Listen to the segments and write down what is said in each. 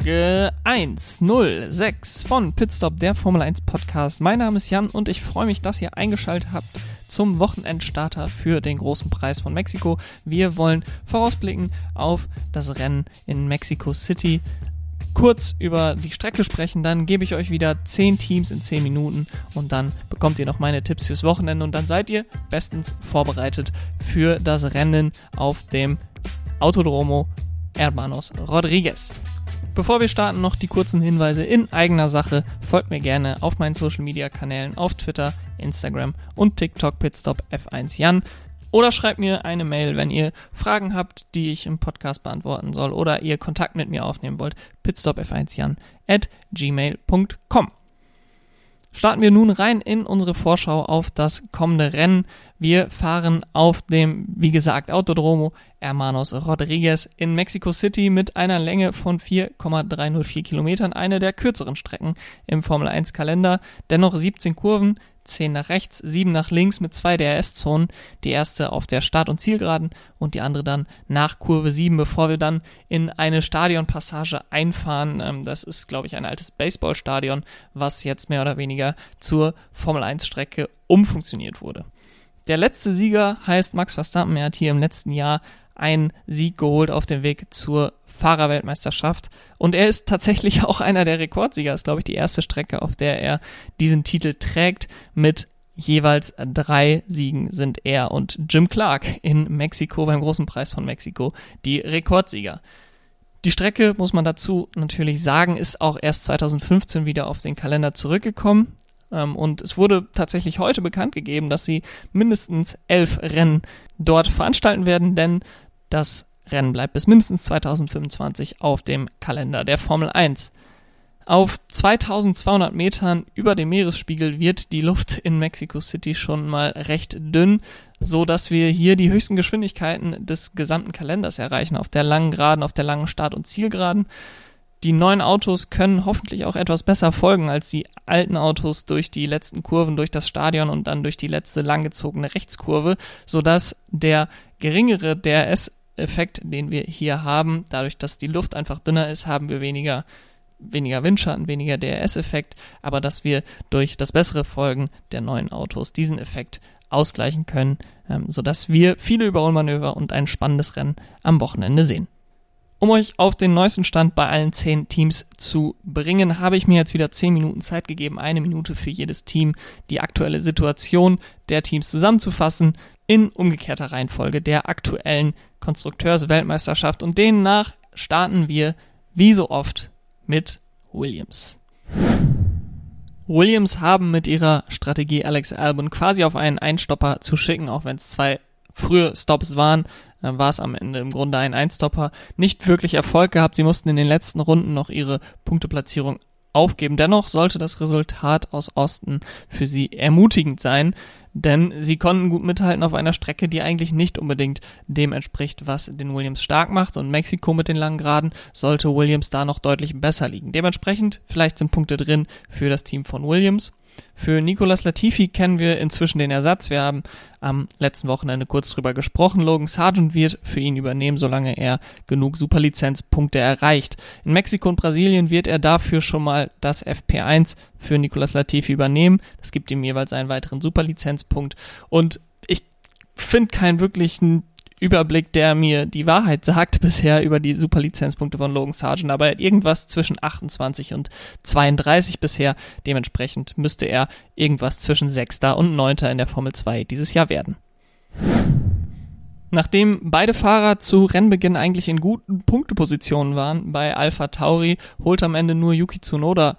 Folge 106 von Pitstop, der Formel 1 Podcast. Mein Name ist Jan und ich freue mich, dass ihr eingeschaltet habt zum Wochenendstarter für den großen Preis von Mexiko. Wir wollen vorausblicken auf das Rennen in Mexico City. Kurz über die Strecke sprechen, dann gebe ich euch wieder 10 Teams in 10 Minuten und dann bekommt ihr noch meine Tipps fürs Wochenende und dann seid ihr bestens vorbereitet für das Rennen auf dem Autodromo Hermanos Rodriguez. Bevor wir starten, noch die kurzen Hinweise in eigener Sache. Folgt mir gerne auf meinen Social Media Kanälen auf Twitter, Instagram und TikTok Pitstop F1 Jan. Oder schreibt mir eine Mail, wenn ihr Fragen habt, die ich im Podcast beantworten soll oder ihr Kontakt mit mir aufnehmen wollt. pitstopf1jan at gmail.com. Starten wir nun rein in unsere Vorschau auf das kommende Rennen. Wir fahren auf dem, wie gesagt, Autodromo Hermanos Rodriguez in Mexico City mit einer Länge von 4,304 Kilometern, eine der kürzeren Strecken im Formel 1 Kalender. Dennoch 17 Kurven, 10 nach rechts, 7 nach links mit zwei DRS-Zonen. Die erste auf der Start- und Zielgeraden und die andere dann nach Kurve 7, bevor wir dann in eine Stadionpassage einfahren. Ähm, das ist, glaube ich, ein altes Baseballstadion, was jetzt mehr oder weniger zur Formel 1-Strecke umfunktioniert wurde. Der letzte Sieger heißt Max Verstappen. Er hat hier im letzten Jahr einen Sieg geholt auf dem Weg zur Fahrerweltmeisterschaft. Und er ist tatsächlich auch einer der Rekordsieger. Das ist, glaube ich, die erste Strecke, auf der er diesen Titel trägt. Mit jeweils drei Siegen sind er und Jim Clark in Mexiko beim Großen Preis von Mexiko die Rekordsieger. Die Strecke, muss man dazu natürlich sagen, ist auch erst 2015 wieder auf den Kalender zurückgekommen. Ähm, und es wurde tatsächlich heute bekannt gegeben, dass sie mindestens elf Rennen dort veranstalten werden, denn das Rennen bleibt bis mindestens 2025 auf dem Kalender der Formel 1. Auf 2200 Metern über dem Meeresspiegel wird die Luft in Mexico City schon mal recht dünn, so dass wir hier die höchsten Geschwindigkeiten des gesamten Kalenders erreichen, auf der langen Geraden, auf der langen Start- und Zielgeraden. Die neuen Autos können hoffentlich auch etwas besser folgen als die alten Autos durch die letzten Kurven, durch das Stadion und dann durch die letzte langgezogene Rechtskurve, sodass der geringere DRS Effekt, den wir hier haben. Dadurch, dass die Luft einfach dünner ist, haben wir weniger, weniger Windschatten, weniger DRS-Effekt, aber dass wir durch das bessere Folgen der neuen Autos diesen Effekt ausgleichen können, ähm, sodass wir viele Überholmanöver und ein spannendes Rennen am Wochenende sehen. Um euch auf den neuesten Stand bei allen zehn Teams zu bringen, habe ich mir jetzt wieder zehn Minuten Zeit gegeben, eine Minute für jedes Team, die aktuelle Situation der Teams zusammenzufassen, in umgekehrter Reihenfolge der aktuellen Konstrukteursweltmeisterschaft und demnach starten wir wie so oft mit Williams. Williams haben mit ihrer Strategie Alex Albon quasi auf einen Einstopper zu schicken, auch wenn es zwei frühe Stops waren, äh, war es am Ende im Grunde ein Einstopper. Nicht wirklich Erfolg gehabt. Sie mussten in den letzten Runden noch ihre Punkteplatzierung aufgeben. Dennoch sollte das Resultat aus Osten für sie ermutigend sein, denn sie konnten gut mithalten auf einer Strecke, die eigentlich nicht unbedingt dem entspricht, was den Williams stark macht und Mexiko mit den langen Geraden sollte Williams da noch deutlich besser liegen. Dementsprechend vielleicht sind Punkte drin für das Team von Williams. Für Nicolas Latifi kennen wir inzwischen den Ersatz. Wir haben am letzten Wochenende kurz drüber gesprochen. Logan Sargent wird für ihn übernehmen, solange er genug Superlizenzpunkte erreicht. In Mexiko und Brasilien wird er dafür schon mal das FP1 für Nicolas Latifi übernehmen. Das gibt ihm jeweils einen weiteren Superlizenzpunkt. Und ich finde keinen wirklichen Überblick, der mir die Wahrheit sagt bisher über die Superlizenzpunkte von Logan Sargent, aber er irgendwas zwischen 28 und 32 bisher. Dementsprechend müsste er irgendwas zwischen 6. und 9. in der Formel 2 dieses Jahr werden. Nachdem beide Fahrer zu Rennbeginn eigentlich in guten Punktepositionen waren, bei Alpha Tauri holt am Ende nur Yuki Tsunoda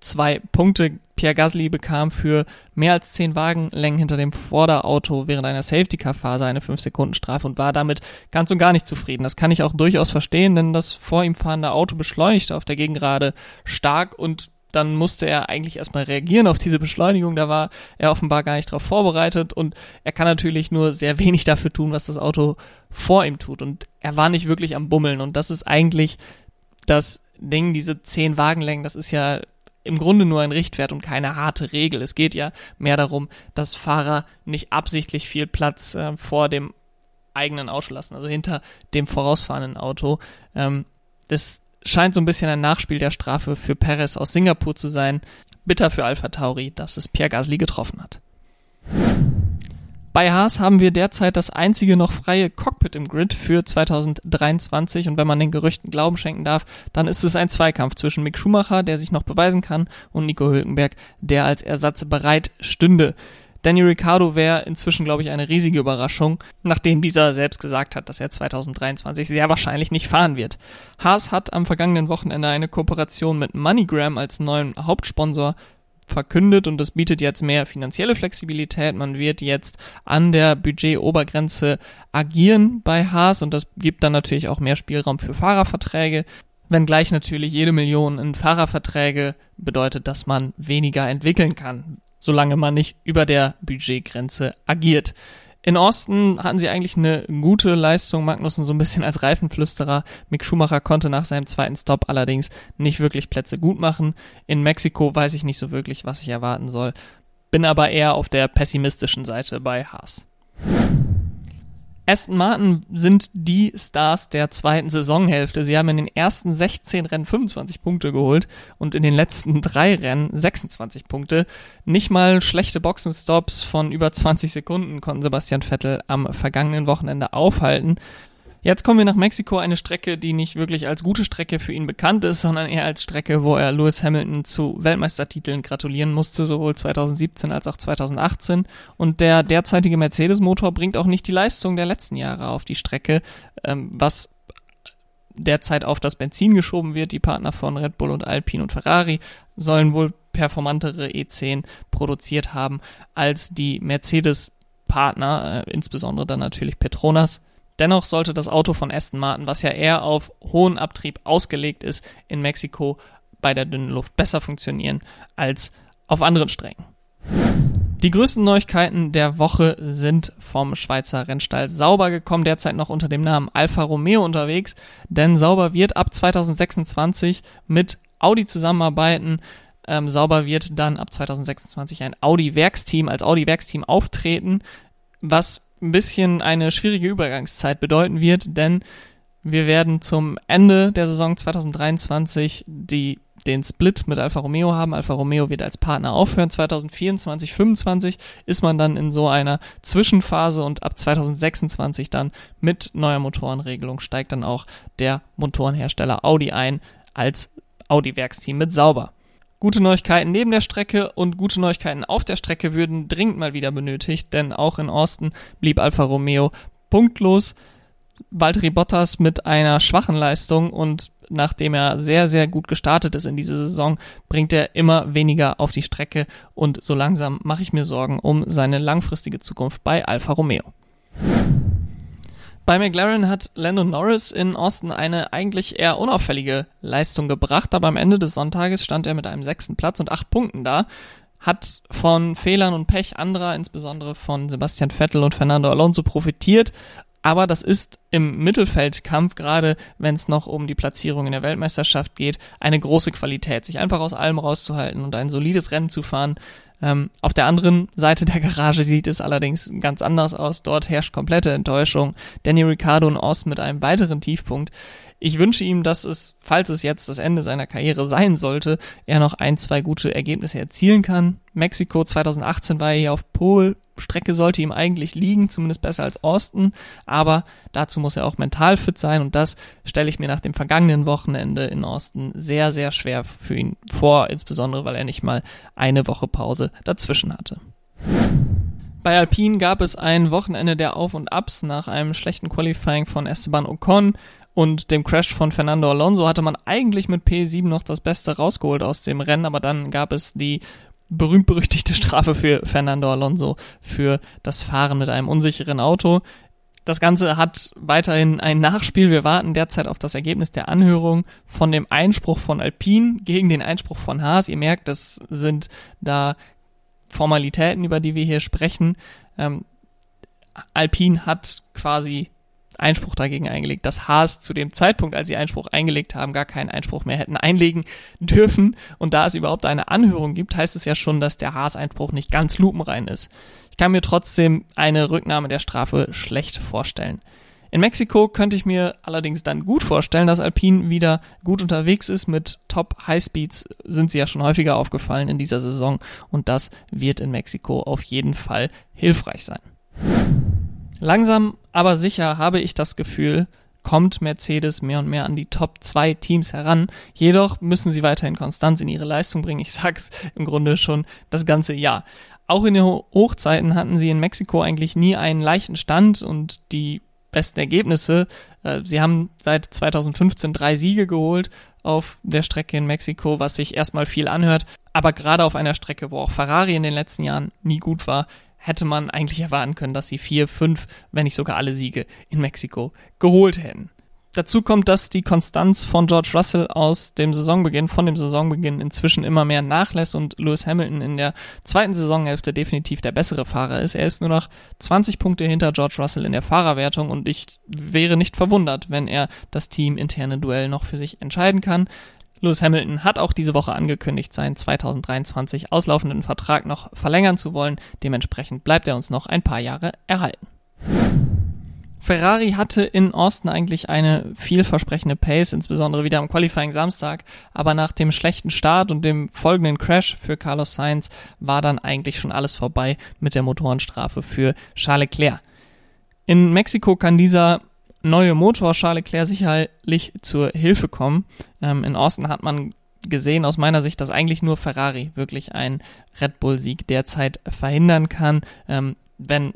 zwei Punkte. Pierre Gasly bekam für mehr als zehn Wagenlängen hinter dem Vorderauto während einer Safety-Car-Phase eine 5-Sekunden-Strafe und war damit ganz und gar nicht zufrieden. Das kann ich auch durchaus verstehen, denn das vor ihm fahrende Auto beschleunigte auf der Gegengrade stark und dann musste er eigentlich erstmal reagieren auf diese Beschleunigung. Da war er offenbar gar nicht darauf vorbereitet und er kann natürlich nur sehr wenig dafür tun, was das Auto vor ihm tut. Und er war nicht wirklich am Bummeln und das ist eigentlich das Ding, diese zehn Wagenlängen, das ist ja im Grunde nur ein Richtwert und keine harte Regel. Es geht ja mehr darum, dass Fahrer nicht absichtlich viel Platz äh, vor dem eigenen Auto lassen, also hinter dem vorausfahrenden Auto. Ähm, das scheint so ein bisschen ein Nachspiel der Strafe für Perez aus Singapur zu sein. Bitter für Alpha Tauri, dass es Pierre Gasly getroffen hat. Bei Haas haben wir derzeit das einzige noch freie Cockpit im Grid für 2023 und wenn man den Gerüchten Glauben schenken darf, dann ist es ein Zweikampf zwischen Mick Schumacher, der sich noch beweisen kann, und Nico Hülkenberg, der als Ersatz bereit stünde. Danny Ricciardo wäre inzwischen, glaube ich, eine riesige Überraschung, nachdem dieser selbst gesagt hat, dass er 2023 sehr wahrscheinlich nicht fahren wird. Haas hat am vergangenen Wochenende eine Kooperation mit MoneyGram als neuen Hauptsponsor verkündet und das bietet jetzt mehr finanzielle Flexibilität. Man wird jetzt an der Budgetobergrenze agieren bei Haas und das gibt dann natürlich auch mehr Spielraum für Fahrerverträge. Wenngleich natürlich jede Million in Fahrerverträge bedeutet, dass man weniger entwickeln kann, solange man nicht über der Budgetgrenze agiert. In Austin hatten sie eigentlich eine gute Leistung, Magnussen so ein bisschen als Reifenflüsterer. Mick Schumacher konnte nach seinem zweiten Stop allerdings nicht wirklich Plätze gut machen. In Mexiko weiß ich nicht so wirklich, was ich erwarten soll. Bin aber eher auf der pessimistischen Seite bei Haas. Aston Martin sind die Stars der zweiten Saisonhälfte. Sie haben in den ersten 16 Rennen 25 Punkte geholt und in den letzten drei Rennen 26 Punkte. Nicht mal schlechte Boxenstops von über 20 Sekunden konnten Sebastian Vettel am vergangenen Wochenende aufhalten. Jetzt kommen wir nach Mexiko, eine Strecke, die nicht wirklich als gute Strecke für ihn bekannt ist, sondern eher als Strecke, wo er Lewis Hamilton zu Weltmeistertiteln gratulieren musste, sowohl 2017 als auch 2018. Und der derzeitige Mercedes-Motor bringt auch nicht die Leistung der letzten Jahre auf die Strecke, ähm, was derzeit auf das Benzin geschoben wird. Die Partner von Red Bull und Alpine und Ferrari sollen wohl performantere E10 produziert haben als die Mercedes-Partner, äh, insbesondere dann natürlich Petronas. Dennoch sollte das Auto von Aston Martin, was ja eher auf hohen Abtrieb ausgelegt ist, in Mexiko bei der dünnen Luft besser funktionieren als auf anderen Strecken. Die größten Neuigkeiten der Woche sind vom Schweizer Rennstall Sauber gekommen, derzeit noch unter dem Namen Alfa Romeo unterwegs, denn Sauber wird ab 2026 mit Audi zusammenarbeiten. Ähm, Sauber wird dann ab 2026 ein Audi-Werksteam als Audi-Werksteam auftreten, was ein bisschen eine schwierige Übergangszeit bedeuten wird, denn wir werden zum Ende der Saison 2023 die, den Split mit Alfa Romeo haben. Alfa Romeo wird als Partner aufhören. 2024, 2025 ist man dann in so einer Zwischenphase und ab 2026 dann mit neuer Motorenregelung steigt dann auch der Motorenhersteller Audi ein als Audi-Werksteam mit Sauber. Gute Neuigkeiten neben der Strecke und gute Neuigkeiten auf der Strecke würden dringend mal wieder benötigt, denn auch in Austin blieb Alfa Romeo punktlos. Valtteri Bottas mit einer schwachen Leistung und nachdem er sehr, sehr gut gestartet ist in dieser Saison, bringt er immer weniger auf die Strecke und so langsam mache ich mir Sorgen um seine langfristige Zukunft bei Alfa Romeo. Bei McLaren hat Lando Norris in Austin eine eigentlich eher unauffällige Leistung gebracht, aber am Ende des Sonntages stand er mit einem sechsten Platz und acht Punkten da, hat von Fehlern und Pech anderer, insbesondere von Sebastian Vettel und Fernando Alonso profitiert, aber das ist im Mittelfeldkampf, gerade wenn es noch um die Platzierung in der Weltmeisterschaft geht, eine große Qualität, sich einfach aus allem rauszuhalten und ein solides Rennen zu fahren. Ähm, auf der anderen Seite der Garage sieht es allerdings ganz anders aus. Dort herrscht komplette Enttäuschung. Danny Ricciardo und Ost mit einem weiteren Tiefpunkt. Ich wünsche ihm, dass es, falls es jetzt das Ende seiner Karriere sein sollte, er noch ein, zwei gute Ergebnisse erzielen kann. Mexiko 2018 war er hier auf Pol. Strecke sollte ihm eigentlich liegen, zumindest besser als Austin, aber dazu muss er auch mental fit sein und das stelle ich mir nach dem vergangenen Wochenende in Austin sehr, sehr schwer für ihn vor, insbesondere weil er nicht mal eine Woche Pause dazwischen hatte. Bei Alpine gab es ein Wochenende der Auf und Abs nach einem schlechten Qualifying von Esteban Ocon und dem Crash von Fernando Alonso hatte man eigentlich mit P7 noch das Beste rausgeholt aus dem Rennen, aber dann gab es die berühmt-berüchtigte Strafe für Fernando Alonso für das Fahren mit einem unsicheren Auto. Das Ganze hat weiterhin ein Nachspiel. Wir warten derzeit auf das Ergebnis der Anhörung von dem Einspruch von Alpine gegen den Einspruch von Haas. Ihr merkt, das sind da Formalitäten, über die wir hier sprechen. Ähm, Alpine hat quasi Einspruch dagegen eingelegt, dass Haas zu dem Zeitpunkt, als sie Einspruch eingelegt haben, gar keinen Einspruch mehr hätten einlegen dürfen. Und da es überhaupt eine Anhörung gibt, heißt es ja schon, dass der Haas-Einspruch nicht ganz lupenrein ist. Ich kann mir trotzdem eine Rücknahme der Strafe schlecht vorstellen. In Mexiko könnte ich mir allerdings dann gut vorstellen, dass Alpine wieder gut unterwegs ist. Mit Top Highspeeds sind sie ja schon häufiger aufgefallen in dieser Saison und das wird in Mexiko auf jeden Fall hilfreich sein. Langsam aber sicher habe ich das Gefühl, kommt Mercedes mehr und mehr an die Top 2 Teams heran. Jedoch müssen sie weiterhin Konstanz in ihre Leistung bringen. Ich sag's im Grunde schon das ganze Jahr. Auch in den Hochzeiten hatten sie in Mexiko eigentlich nie einen leichten Stand und die besten Ergebnisse. Äh, sie haben seit 2015 drei Siege geholt auf der Strecke in Mexiko, was sich erstmal viel anhört. Aber gerade auf einer Strecke, wo auch Ferrari in den letzten Jahren nie gut war, hätte man eigentlich erwarten können, dass sie vier, fünf, wenn nicht sogar alle Siege in Mexiko geholt hätten. Dazu kommt, dass die Konstanz von George Russell aus dem Saisonbeginn, von dem Saisonbeginn inzwischen immer mehr nachlässt und Lewis Hamilton in der zweiten Saisonhälfte definitiv der bessere Fahrer ist. Er ist nur noch 20 Punkte hinter George Russell in der Fahrerwertung und ich wäre nicht verwundert, wenn er das Team interne Duell noch für sich entscheiden kann. Lewis Hamilton hat auch diese Woche angekündigt, seinen 2023 auslaufenden Vertrag noch verlängern zu wollen. Dementsprechend bleibt er uns noch ein paar Jahre erhalten. Ferrari hatte in Austin eigentlich eine vielversprechende Pace, insbesondere wieder am Qualifying Samstag, aber nach dem schlechten Start und dem folgenden Crash für Carlos Sainz war dann eigentlich schon alles vorbei mit der Motorenstrafe für Charles Leclerc. In Mexiko kann dieser neue Motor Charles Leclerc sicherlich zur Hilfe kommen. Ähm, in Austin hat man gesehen aus meiner Sicht, dass eigentlich nur Ferrari wirklich einen Red Bull-Sieg derzeit verhindern kann. Ähm, wenn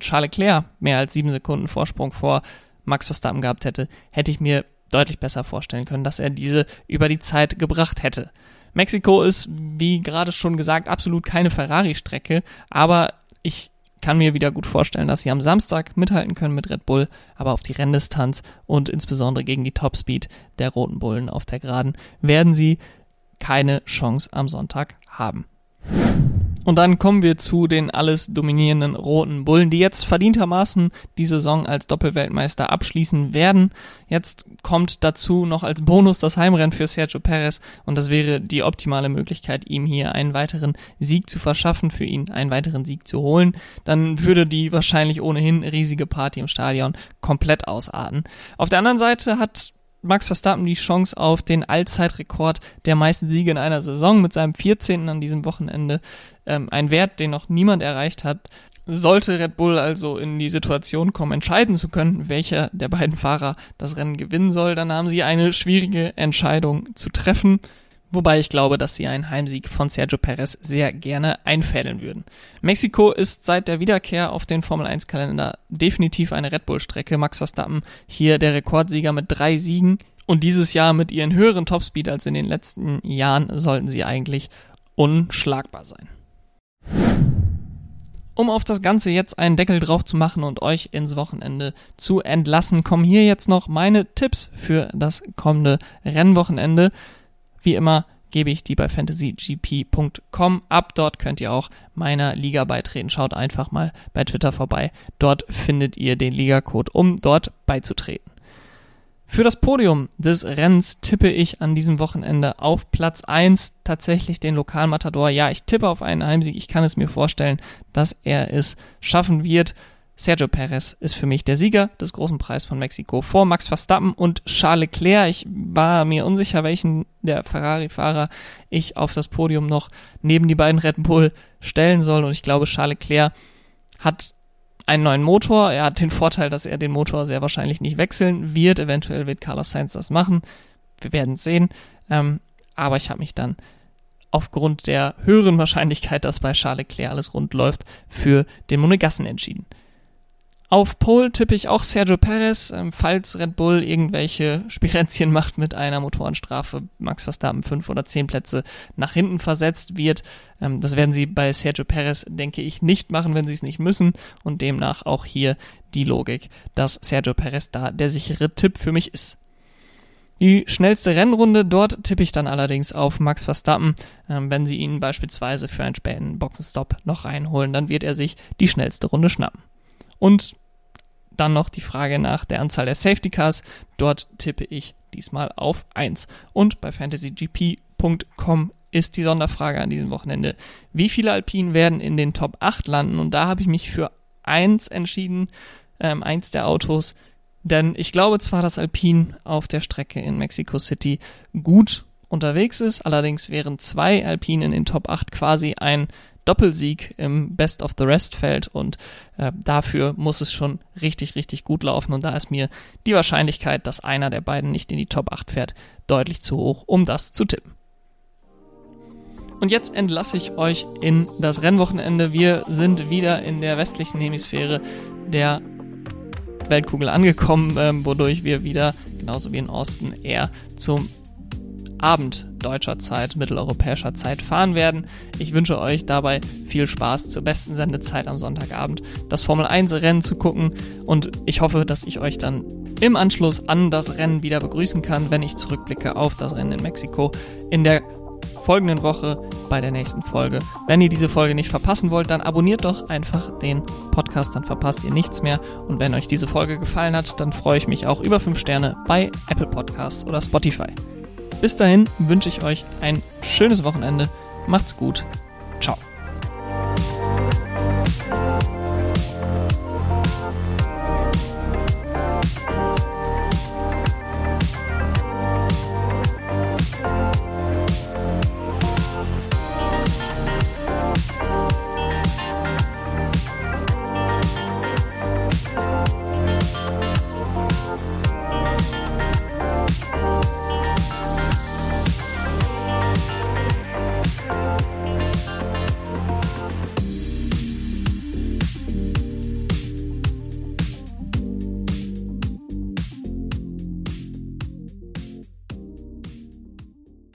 Charles Leclerc mehr als sieben Sekunden Vorsprung vor Max Verstappen gehabt hätte, hätte ich mir deutlich besser vorstellen können, dass er diese über die Zeit gebracht hätte. Mexiko ist, wie gerade schon gesagt, absolut keine Ferrari-Strecke, aber ich kann mir wieder gut vorstellen, dass sie am Samstag mithalten können mit Red Bull, aber auf die Renndistanz und insbesondere gegen die Topspeed der Roten Bullen auf der Geraden werden sie keine Chance am Sonntag haben. Und dann kommen wir zu den alles dominierenden roten Bullen, die jetzt verdientermaßen die Saison als Doppelweltmeister abschließen werden. Jetzt kommt dazu noch als Bonus das Heimrennen für Sergio Perez und das wäre die optimale Möglichkeit, ihm hier einen weiteren Sieg zu verschaffen, für ihn einen weiteren Sieg zu holen. Dann würde die wahrscheinlich ohnehin riesige Party im Stadion komplett ausarten. Auf der anderen Seite hat Max Verstappen die Chance auf den Allzeitrekord der meisten Siege in einer Saison mit seinem 14. an diesem Wochenende. Ähm, ein Wert, den noch niemand erreicht hat. Sollte Red Bull also in die Situation kommen, entscheiden zu können, welcher der beiden Fahrer das Rennen gewinnen soll, dann haben sie eine schwierige Entscheidung zu treffen. Wobei ich glaube, dass sie einen Heimsieg von Sergio Perez sehr gerne einfädeln würden. Mexiko ist seit der Wiederkehr auf den Formel 1 Kalender definitiv eine Red Bull Strecke. Max Verstappen hier der Rekordsieger mit drei Siegen. Und dieses Jahr mit ihren höheren Topspeed als in den letzten Jahren sollten sie eigentlich unschlagbar sein. Um auf das Ganze jetzt einen Deckel drauf zu machen und euch ins Wochenende zu entlassen, kommen hier jetzt noch meine Tipps für das kommende Rennwochenende. Wie immer gebe ich die bei fantasygp.com ab. Dort könnt ihr auch meiner Liga beitreten. Schaut einfach mal bei Twitter vorbei. Dort findet ihr den Ligacode, um dort beizutreten. Für das Podium des Rennens tippe ich an diesem Wochenende auf Platz 1 tatsächlich den Lokalmatador. Ja, ich tippe auf einen Heimsieg. Ich kann es mir vorstellen, dass er es schaffen wird. Sergio Perez ist für mich der Sieger des großen Preis von Mexiko vor Max Verstappen und Charles Leclerc. Ich war mir unsicher, welchen der Ferrari-Fahrer ich auf das Podium noch neben die beiden Red Bull stellen soll. Und ich glaube, Charles Leclerc hat einen neuen Motor. Er hat den Vorteil, dass er den Motor sehr wahrscheinlich nicht wechseln wird. Eventuell wird Carlos Sainz das machen. Wir werden es sehen. Ähm, aber ich habe mich dann aufgrund der höheren Wahrscheinlichkeit, dass bei Charles Leclerc alles rund läuft, für den Monegassen entschieden. Auf Pole tippe ich auch Sergio Perez, ähm, falls Red Bull irgendwelche Spirenzien macht mit einer Motorenstrafe, Max Verstappen fünf oder zehn Plätze nach hinten versetzt wird. Ähm, das werden sie bei Sergio Perez, denke ich, nicht machen, wenn sie es nicht müssen. Und demnach auch hier die Logik, dass Sergio Perez da der sichere Tipp für mich ist. Die schnellste Rennrunde, dort tippe ich dann allerdings auf Max Verstappen. Ähm, wenn sie ihn beispielsweise für einen späten Boxenstopp noch reinholen, dann wird er sich die schnellste Runde schnappen. Und dann noch die Frage nach der Anzahl der Safety Cars. Dort tippe ich diesmal auf 1. Und bei fantasygp.com ist die Sonderfrage an diesem Wochenende, wie viele Alpinen werden in den Top 8 landen? Und da habe ich mich für 1 entschieden, ähm, eins der Autos Denn ich glaube zwar, dass Alpine auf der Strecke in Mexico City gut unterwegs ist, allerdings wären zwei Alpine in den Top 8 quasi ein Doppelsieg im Best of the Rest Feld und äh, dafür muss es schon richtig, richtig gut laufen und da ist mir die Wahrscheinlichkeit, dass einer der beiden nicht in die Top 8 fährt, deutlich zu hoch, um das zu tippen. Und jetzt entlasse ich euch in das Rennwochenende. Wir sind wieder in der westlichen Hemisphäre der Weltkugel angekommen, ähm, wodurch wir wieder, genauso wie in Osten, eher zum Abend deutscher Zeit, mitteleuropäischer Zeit fahren werden. Ich wünsche euch dabei viel Spaß zur besten Sendezeit am Sonntagabend, das Formel 1 Rennen zu gucken und ich hoffe, dass ich euch dann im Anschluss an das Rennen wieder begrüßen kann, wenn ich zurückblicke auf das Rennen in Mexiko in der folgenden Woche bei der nächsten Folge. Wenn ihr diese Folge nicht verpassen wollt, dann abonniert doch einfach den Podcast, dann verpasst ihr nichts mehr. Und wenn euch diese Folge gefallen hat, dann freue ich mich auch über 5 Sterne bei Apple Podcasts oder Spotify. Bis dahin wünsche ich euch ein schönes Wochenende. Macht's gut. Ciao.